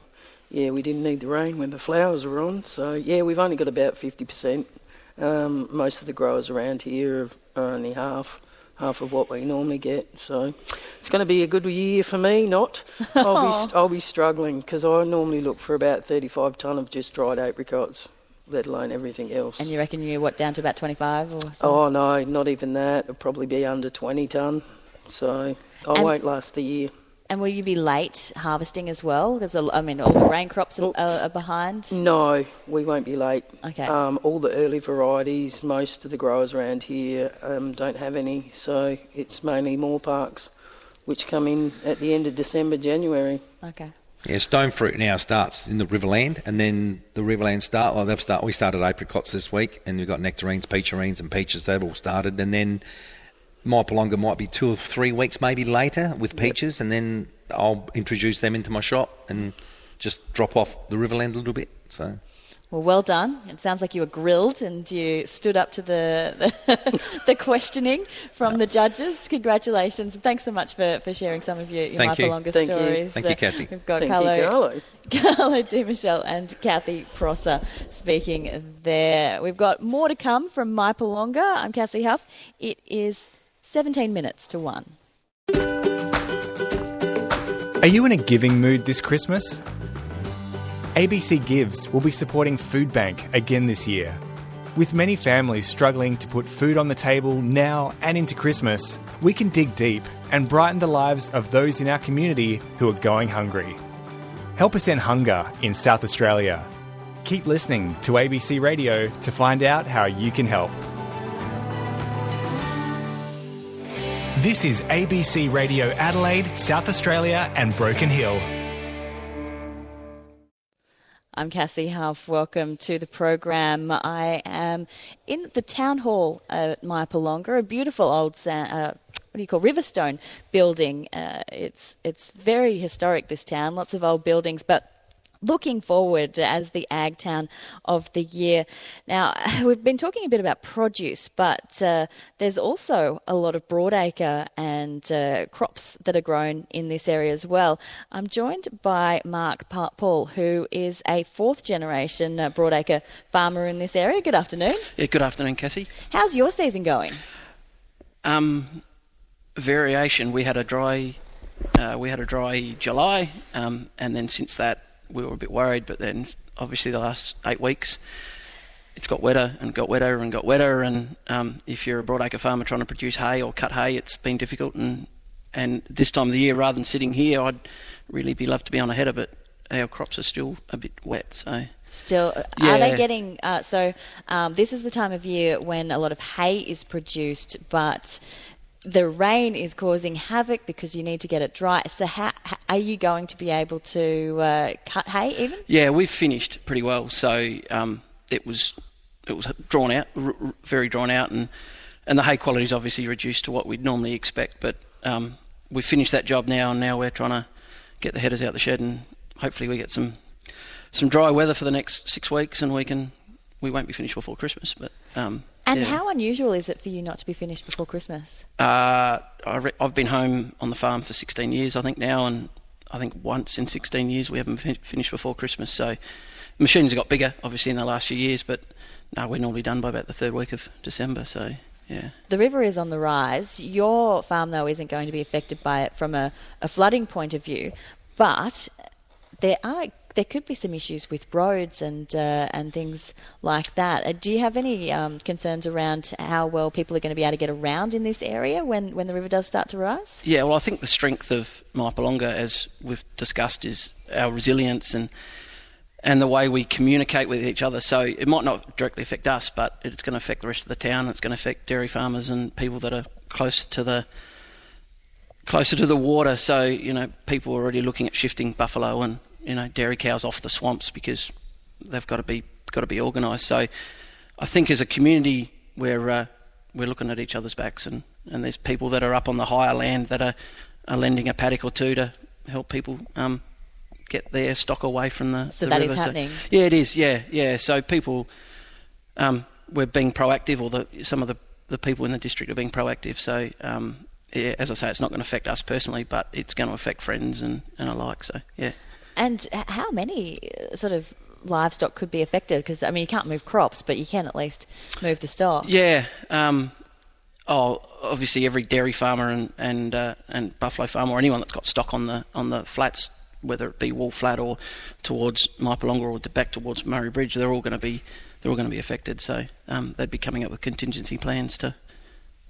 yeah, we didn't need the rain when the flowers were on. So, yeah, we've only got about 50%. Um, most of the growers around here are only half half of what we normally get. So it's going to be a good year for me. Not, I'll be I'll be struggling because I normally look for about 35 ton of just dried apricots, let alone everything else. And you reckon you're what down to about 25 or? So? Oh no, not even that. It'll probably be under 20 ton. So I and won't last the year. And will you be late harvesting as well? Because I mean, all the grain crops are, are, behind. No, we won't be late. Okay. Um, all the early varieties, most of the growers around here um, don't have any, so it's mainly Moorparks, which come in at the end of December, January. Okay. Yeah, stone fruit now starts in the Riverland, and then the Riverland start. Well, they've start. We started apricots this week, and we've got nectarines, peacherines, and peaches. They've all started, and then Mypolonga might be two or three weeks maybe later with peaches, yep. and then I'll introduce them into my shop and just drop off the Riverland a little bit. So. Well, well done. It sounds like you were grilled and you stood up to the the, the questioning from the judges. Congratulations and thanks so much for, for sharing some of your, your Thank Mypolonga you. stories. Thank you, Cassie. We've got Thank Carlo, you, Carlo. Carlo Di Michelle and Kathy Prosser speaking there. We've got more to come from Mypolonga. I'm Cassie Huff. It is 17 minutes to 1. Are you in a giving mood this Christmas? ABC Gives will be supporting Food Bank again this year. With many families struggling to put food on the table now and into Christmas, we can dig deep and brighten the lives of those in our community who are going hungry. Help us end hunger in South Australia. Keep listening to ABC Radio to find out how you can help. This is ABC Radio Adelaide, South Australia, and Broken Hill. I'm Cassie Huff. Welcome to the program. I am in the town hall at Mypolonga, a beautiful old uh, what do you call Riverstone building. Uh, it's it's very historic. This town, lots of old buildings, but looking forward as the ag town of the year. Now, we've been talking a bit about produce, but uh, there's also a lot of broadacre and uh, crops that are grown in this area as well. I'm joined by Mark Paul, who is a fourth generation uh, broadacre farmer in this area. Good afternoon. Yeah, good afternoon, Cassie. How's your season going? Um, variation. We had a dry. Uh, we had a dry July, um, and then since that we were a bit worried, but then obviously the last eight weeks it's got wetter and got wetter and got wetter. And um, if you're a broadacre farmer trying to produce hay or cut hay, it's been difficult. And and this time of the year, rather than sitting here, I'd really be loved to be on a header, but our crops are still a bit wet. So still yeah. are they getting uh, so um, this is the time of year when a lot of hay is produced but the rain is causing havoc because you need to get it dry. So, how, are you going to be able to uh, cut hay even? Yeah, we've finished pretty well. So um, it was it was drawn out, r- very drawn out, and and the hay quality is obviously reduced to what we'd normally expect. But um, we've finished that job now, and now we're trying to get the headers out the shed, and hopefully we get some some dry weather for the next six weeks, and we can we won't be finished before Christmas, but. Um, and yeah. how unusual is it for you not to be finished before Christmas? Uh, I have been home on the farm for 16 years, I think now, and I think once in 16 years we haven't fi- finished before Christmas. So machines have got bigger, obviously, in the last few years, but no, we're normally done by about the third week of December. So yeah. The river is on the rise. Your farm, though, isn't going to be affected by it from a, a flooding point of view, but there are there could be some issues with roads and uh, and things like that. Uh, do you have any um, concerns around how well people are going to be able to get around in this area when, when the river does start to rise? Yeah, well, I think the strength of Mypolonga, as we've discussed, is our resilience and and the way we communicate with each other. So it might not directly affect us, but it's going to affect the rest of the town. It's going to affect dairy farmers and people that are closer to the closer to the water. So you know, people are already looking at shifting buffalo and you know dairy cows off the swamps because they've got to be got to be organised. So I think as a community we're uh, we're looking at each other's backs and, and there's people that are up on the higher land that are, are lending a paddock or two to help people um, get their stock away from the, so the that river. is happening. So, yeah, it is. Yeah, yeah. So people, um, we're being proactive, or the, some of the the people in the district are being proactive. So um, yeah, as I say, it's not going to affect us personally, but it's going to affect friends and, and alike. So yeah. And how many uh, sort of livestock could be affected? Because I mean, you can't move crops, but you can at least move the stock. Yeah. Um, oh, obviously, every dairy farmer and and uh, and buffalo farmer or anyone that's got stock on the on the flats, whether it be Wall Flat or towards Mypolonga or back towards Murray Bridge, they're all going to be they're all going to be affected. So um, they'd be coming up with contingency plans to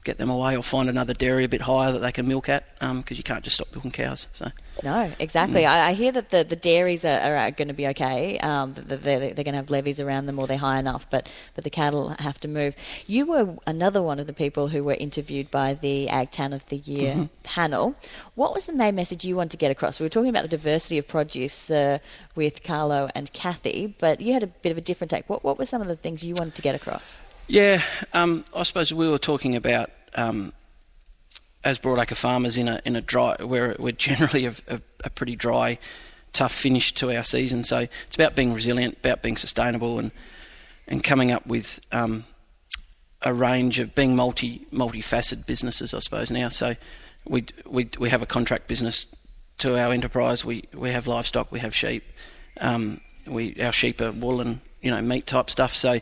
get them away or find another dairy a bit higher that they can milk at because um, you can't just stop milking cows. So no, exactly. Mm. I, I, hear that the, the dairies are, are going to be okay. Um, they're, they're going to have levies around them or they're high enough, but but the cattle have to move. You were another one of the people who were interviewed by the Ag Town of the Year mm-hmm. panel. What was the main message you wanted to get across? We were talking about the diversity of produce uh, with Carlo and Kathy, but you had a bit of a different take. What what were some of the things you wanted to get across? Yeah, um, I suppose we were talking about um, as broadacre farmers in a in a dry where we're generally a, a, a, pretty dry, tough finish to our season. So it's about being resilient, about being sustainable, and and coming up with um, a range of being multi multifaceted businesses, I suppose now. So we we we have a contract business to our enterprise. We we have livestock, we have sheep. Um, we our sheep are wool and you know meat type stuff. So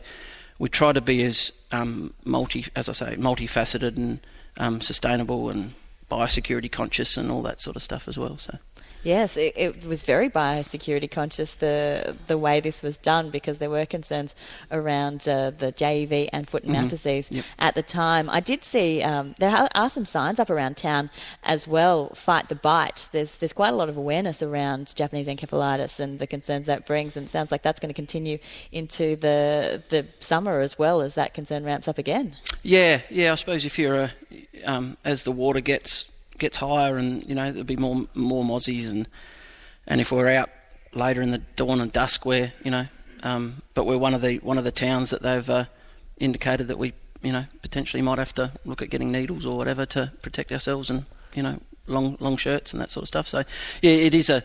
we try to be as um, multi, as I say, multifaceted and um, sustainable and biosecurity conscious and all that sort of stuff as well. So. Yes, it, it, was very biosecurity conscious the the way this was done because there were concerns around uh, the JEV and foot and mouth mm-hmm. disease yep. at the time. I did see um, there are some signs up around town as well. Fight the bite. There's there's quite a lot of awareness around Japanese encephalitis and the concerns that brings, and it sounds like that's going to continue into the the summer as well as that concern ramps up again. Yeah, yeah. I suppose if you're a um, as the water gets gets higher, and you know there'll be more more mozzies, and and if we're out later in the dawn and dusk where you know, um, but we're one of the one of the towns that they've uh, indicated that we you know potentially might have to look at getting needles or whatever to protect ourselves and you know long long shirts and that sort of stuff. So yeah, it is a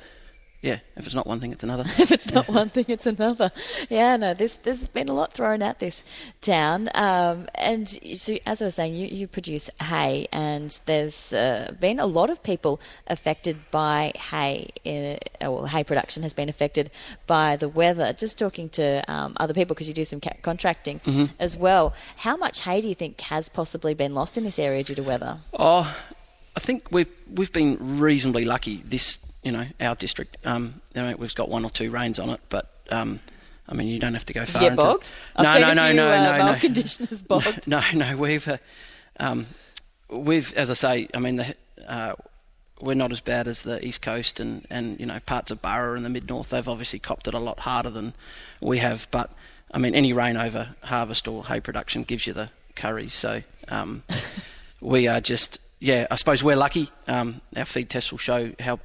yeah, if it's not one thing, it's another. if it's not one thing, it's another. Yeah, no, there's there's been a lot thrown at this town, um, and so as I was saying, you, you produce hay, and there's uh, been a lot of people affected by hay. In, uh, well, hay production has been affected by the weather. Just talking to um, other people because you do some ca- contracting Mhm. as well. How much hay do you think has possibly been lost in this area due to weather? Oh, I think we've we've been reasonably lucky. This, you know, our district. Um, you know, we've got one or two rains on it, but um, I mean, you don't have to go far. get into- bogged? No, no, no, few, no, uh, no, no. conditioners bogged. No, no, we've, uh, um, we've, as I say, I mean, the, uh, we're not as bad as the east coast and, and you know parts of Burra and the mid north. They've obviously copped it a lot harder than we have. But I mean, any rain over harvest or hay production gives you the curry. So um, we are just, yeah, I suppose we're lucky. Um, our feed tests will show how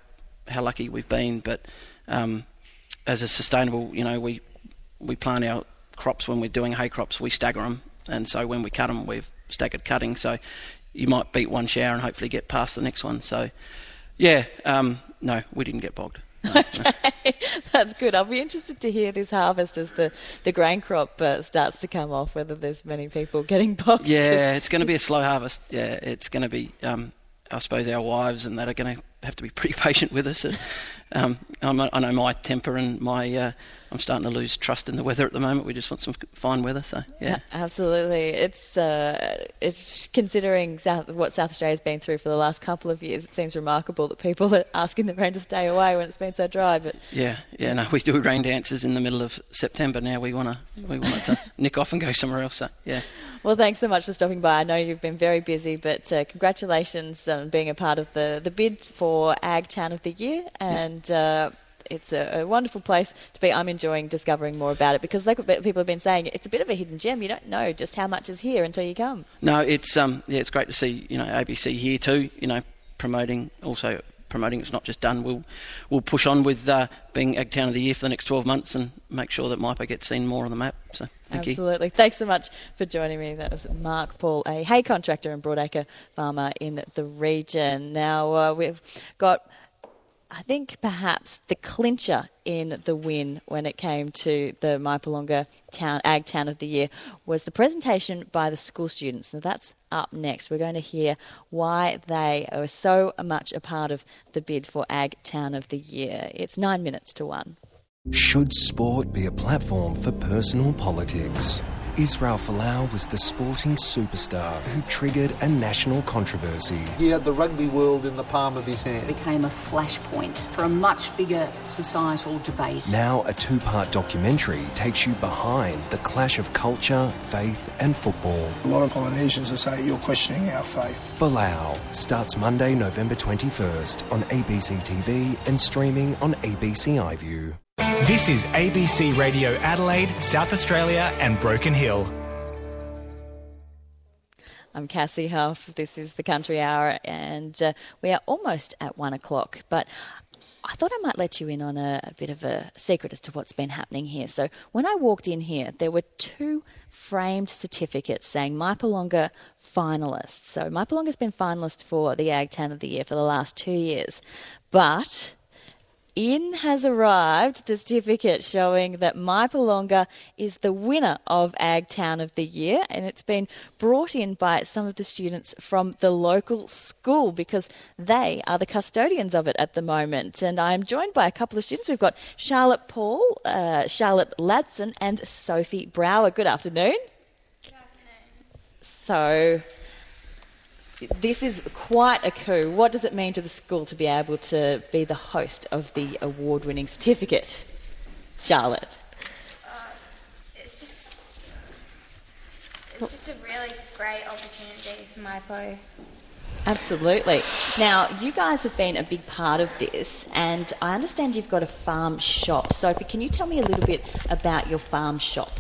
how lucky we've been. But um, as a sustainable, you know, we we plant our crops when we're doing hay crops, we stagger them, and so when we cut them, we've staggered cutting. So you might beat one shower and hopefully get past the next one. So yeah, um, no, we didn't get bogged. Okay, That's good. I'll be interested to hear this harvest as the, the grain crop uh, starts to come off, whether there's many people getting bogged. Yeah, it's going to be a slow harvest. Yeah, it's going to be. Um, I suppose our wives and that are going to have to be pretty patient with us. Um, I know my temper and my. Uh, I'm starting to lose trust in the weather at the moment. We just want some fine weather. So yeah. Absolutely. It's uh, it's considering South, what South Australia's been through for the last couple of years. It seems remarkable that people are asking the rain to stay away when it's been so dry. But Yeah, yeah. No, we do rain dances in the middle of September. Now we want to we want to nick off and go somewhere else. So yeah. well, thanks so much for stopping by. I know you've been very busy, but uh, congratulations on being a part of the the bid for Ag Town of the Year and. Uh, it's a, a wonderful place to be. I'm enjoying discovering more about it because, like people have been saying, it's a bit of a hidden gem. You don't know just how much is here until you come. No, it's um yeah, it's great to see you know ABC here too. You know, promoting also promoting. It's not just done. We'll we'll push on with uh, being Ag Town of the Year for the next 12 months and make sure that Mypo gets seen more on the map. So thank you. Absolutely. Thanks so much for joining me. That was Mark Paul, a hay contractor and broadacre farmer in the region. Now uh, we've got. I think perhaps the clincher in the win when it came to the Mypolonga Town Ag Town of the Year was the presentation by the school students. Now that's up next. We're going to hear why they are so much a part of the bid for Ag Town of the Year. It's nine minutes to one. Should sport be a platform for personal politics? Israel Folau was the sporting superstar who triggered a national controversy. He had the rugby world in the palm of his hand. became a flashpoint for a much bigger societal debate. Now, a two part documentary takes you behind the clash of culture, faith, and football. A lot of Polynesians will say you're questioning our faith. Folau starts Monday, November 21st on ABC TV and streaming on ABC iView. This is ABC Radio Adelaide, South Australia, and Broken Hill. I'm Cassie Huff. This is the Country Hour, and uh, we are almost at one o'clock. But I thought I might let you in on a, a bit of a secret as to what's been happening here. So when I walked in here, there were two framed certificates saying Mypolonga finalist. So Mypolonga's been finalist for the Ag Town of the Year for the last two years, but in has arrived the certificate showing that Mypolonga is the winner of Ag Town of the Year, and it's been brought in by some of the students from the local school because they are the custodians of it at the moment. And I am joined by a couple of students. We've got Charlotte Paul, uh, Charlotte Ladson, and Sophie Brower. Good afternoon. So, this is quite a coup. What does it mean to the school to be able to be the host of the award winning certificate? Charlotte. Uh, it's just, it's just a really great opportunity for Mypo. Absolutely. Now, you guys have been a big part of this, and I understand you've got a farm shop. Sophie, can you tell me a little bit about your farm shop?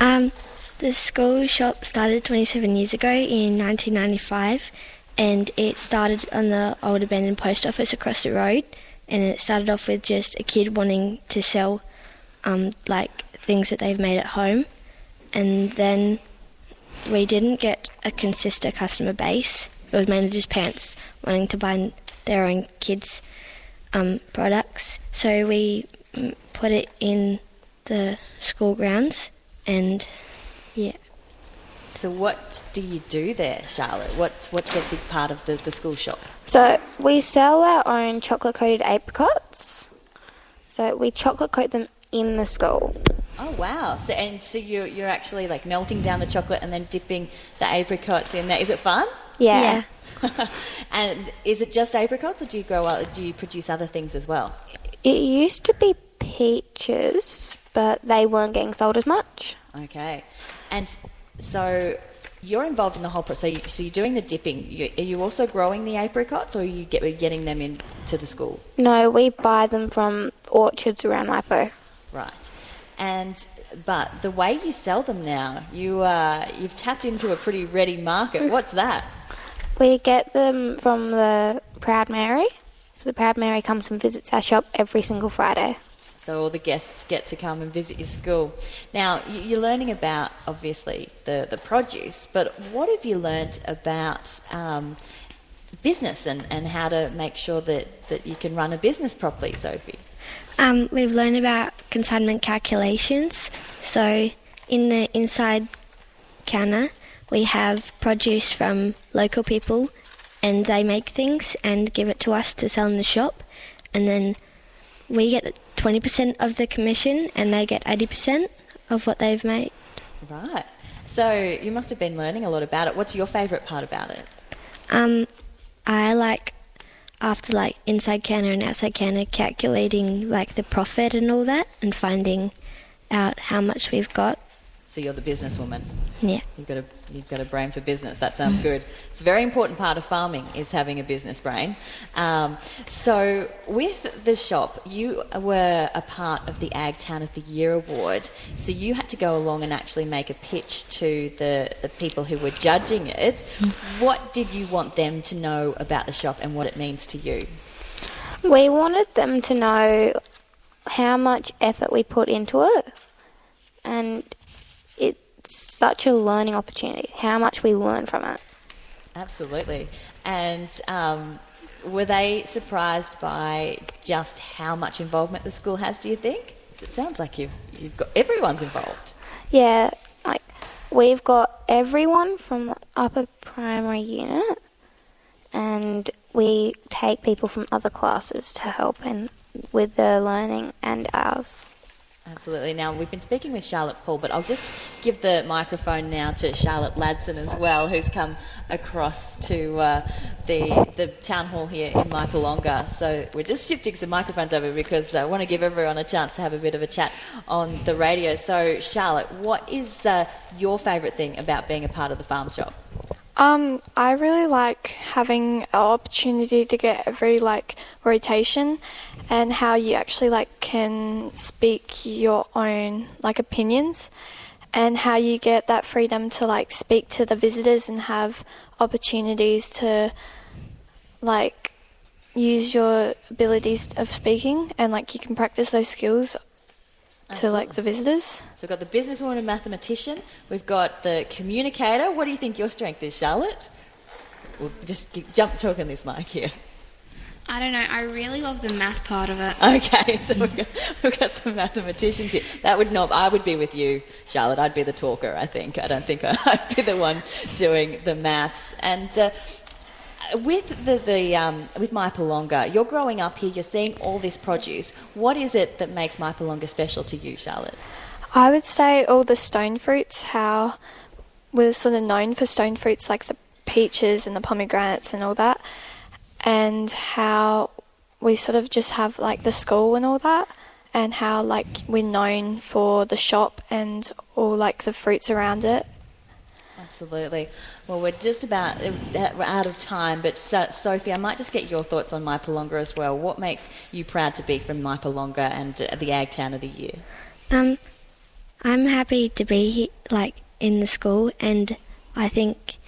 Um, the school shop started 27 years ago in 1995, and it started on the old abandoned post office across the road. And it started off with just a kid wanting to sell um, like things that they've made at home, and then we didn't get a consistent customer base. It was mainly just parents wanting to buy their own kids' um, products. So we mm, put it in the school grounds, and yeah. So what do you do there, Charlotte? What's what's a big part of the, the school shop? So we sell our own chocolate coated apricots. So we chocolate coat them in the school. Oh wow! So and so you you're actually like melting down the chocolate and then dipping the apricots in there. Is it fun? Yeah. and is it just apricots, or do you grow up? Do you produce other things as well? It used to be peaches, but they weren't getting sold as much. Okay, and so you're involved in the whole process. So, you, so you're doing the dipping. You, are you also growing the apricots, or are you get, getting them into the school? No, we buy them from orchards around Mypo. Right, and but the way you sell them now, you uh, you've tapped into a pretty ready market. What's that? We get them from the Proud Mary. So the Proud Mary comes and visits our shop every single Friday. So all the guests get to come and visit your school. Now you're learning about obviously the the produce, but what have you learnt about um, business and, and how to make sure that, that you can run a business properly, Sophie? Um, we've learned about consignment calculations. So in the inside counter, we have produce from local people, and they make things and give it to us to sell in the shop, and then we get 20% of the commission, and they get 80% of what they've made. Right. So you must have been learning a lot about it. What's your favourite part about it? Um, I like after like inside counter and outside counter calculating like the profit and all that and finding out how much we've got. So you're the businesswoman. Yeah. You've got a you've got a brain for business. That sounds good. It's a very important part of farming is having a business brain. Um, so with the shop, you were a part of the Ag Town of the Year award. So you had to go along and actually make a pitch to the the people who were judging it. What did you want them to know about the shop and what it means to you? We wanted them to know how much effort we put into it such a learning opportunity. How much we learn from it. Absolutely. And um, were they surprised by just how much involvement the school has? Do you think? It sounds like you've you've got everyone's involved. Yeah, like we've got everyone from upper primary unit, and we take people from other classes to help in with their learning and ours. Absolutely. Now, we've been speaking with Charlotte Paul, but I'll just give the microphone now to Charlotte Ladson as well, who's come across to uh, the, the town hall here in Mypolonga. So we're just shifting some microphones over because I want to give everyone a chance to have a bit of a chat on the radio. So, Charlotte, what is uh, your favourite thing about being a part of the farm shop? Um, I really like having an opportunity to get every like rotation and how you actually like can speak your own like opinions and how you get that freedom to like speak to the visitors and have opportunities to like use your abilities of speaking and like you can practice those skills to like the visitors. So we've got the businesswoman and mathematician. We've got the communicator. What do you think your strength is, Charlotte? We'll just keep, jump talking this mic here. I don't know. I really love the math part of it. Okay, so we've got, we've got some mathematicians here. That would not. I would be with you, Charlotte. I'd be the talker. I think. I don't think I'd be the one doing the maths. And uh, with the, the um, with Mypolonga, you're growing up here. You're seeing all this produce. What is it that makes Mypolonga special to you, Charlotte? I would say all the stone fruits. How we're sort of known for stone fruits like the peaches and the pomegranates and all that, and how we sort of just have like the school and all that, and how like we're known for the shop and all like the fruits around it. Absolutely. Well, we're just about uh, out of time, but Sophie, I might just get your thoughts on Mypolonga as well. What makes you proud to be from Mypolonga and uh, the Ag Town of the Year? Um, I'm happy to be here, like in the school, and I think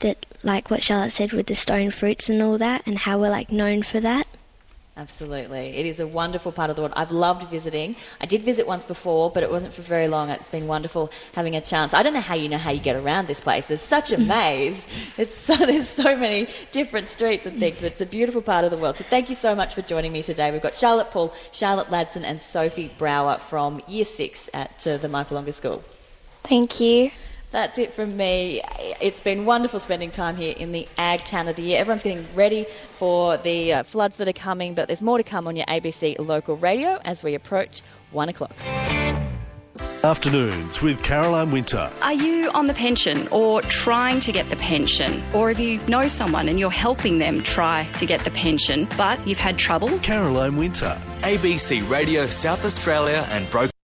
that, like what Charlotte said with the stone fruits and all that, and how we're like known for that. Absolutely. It is a wonderful part of the world. I've loved visiting. I did visit once before, but it wasn't for very long. It's been wonderful having a chance. I don't know how you know how you get around this place. There's such a maze. It's so, there's so many different streets and things, but it's a beautiful part of the world. So thank you so much for joining me today. We've got Charlotte Paul, Charlotte Ladson, and Sophie Brower from Year Six at uh, the Mypolonga School. Thank you. That's it from me. It's been wonderful spending time here in the Ag Town of the Year. Everyone's getting ready for the uh, floods that are coming, but there's more to come on your ABC local radio as we approach one o'clock. Afternoons with Caroline Winter. Are you on the pension or trying to get the pension? Or if you know someone and you're helping them try to get the pension, but you've had trouble? Caroline Winter. ABC Radio South Australia and Broken.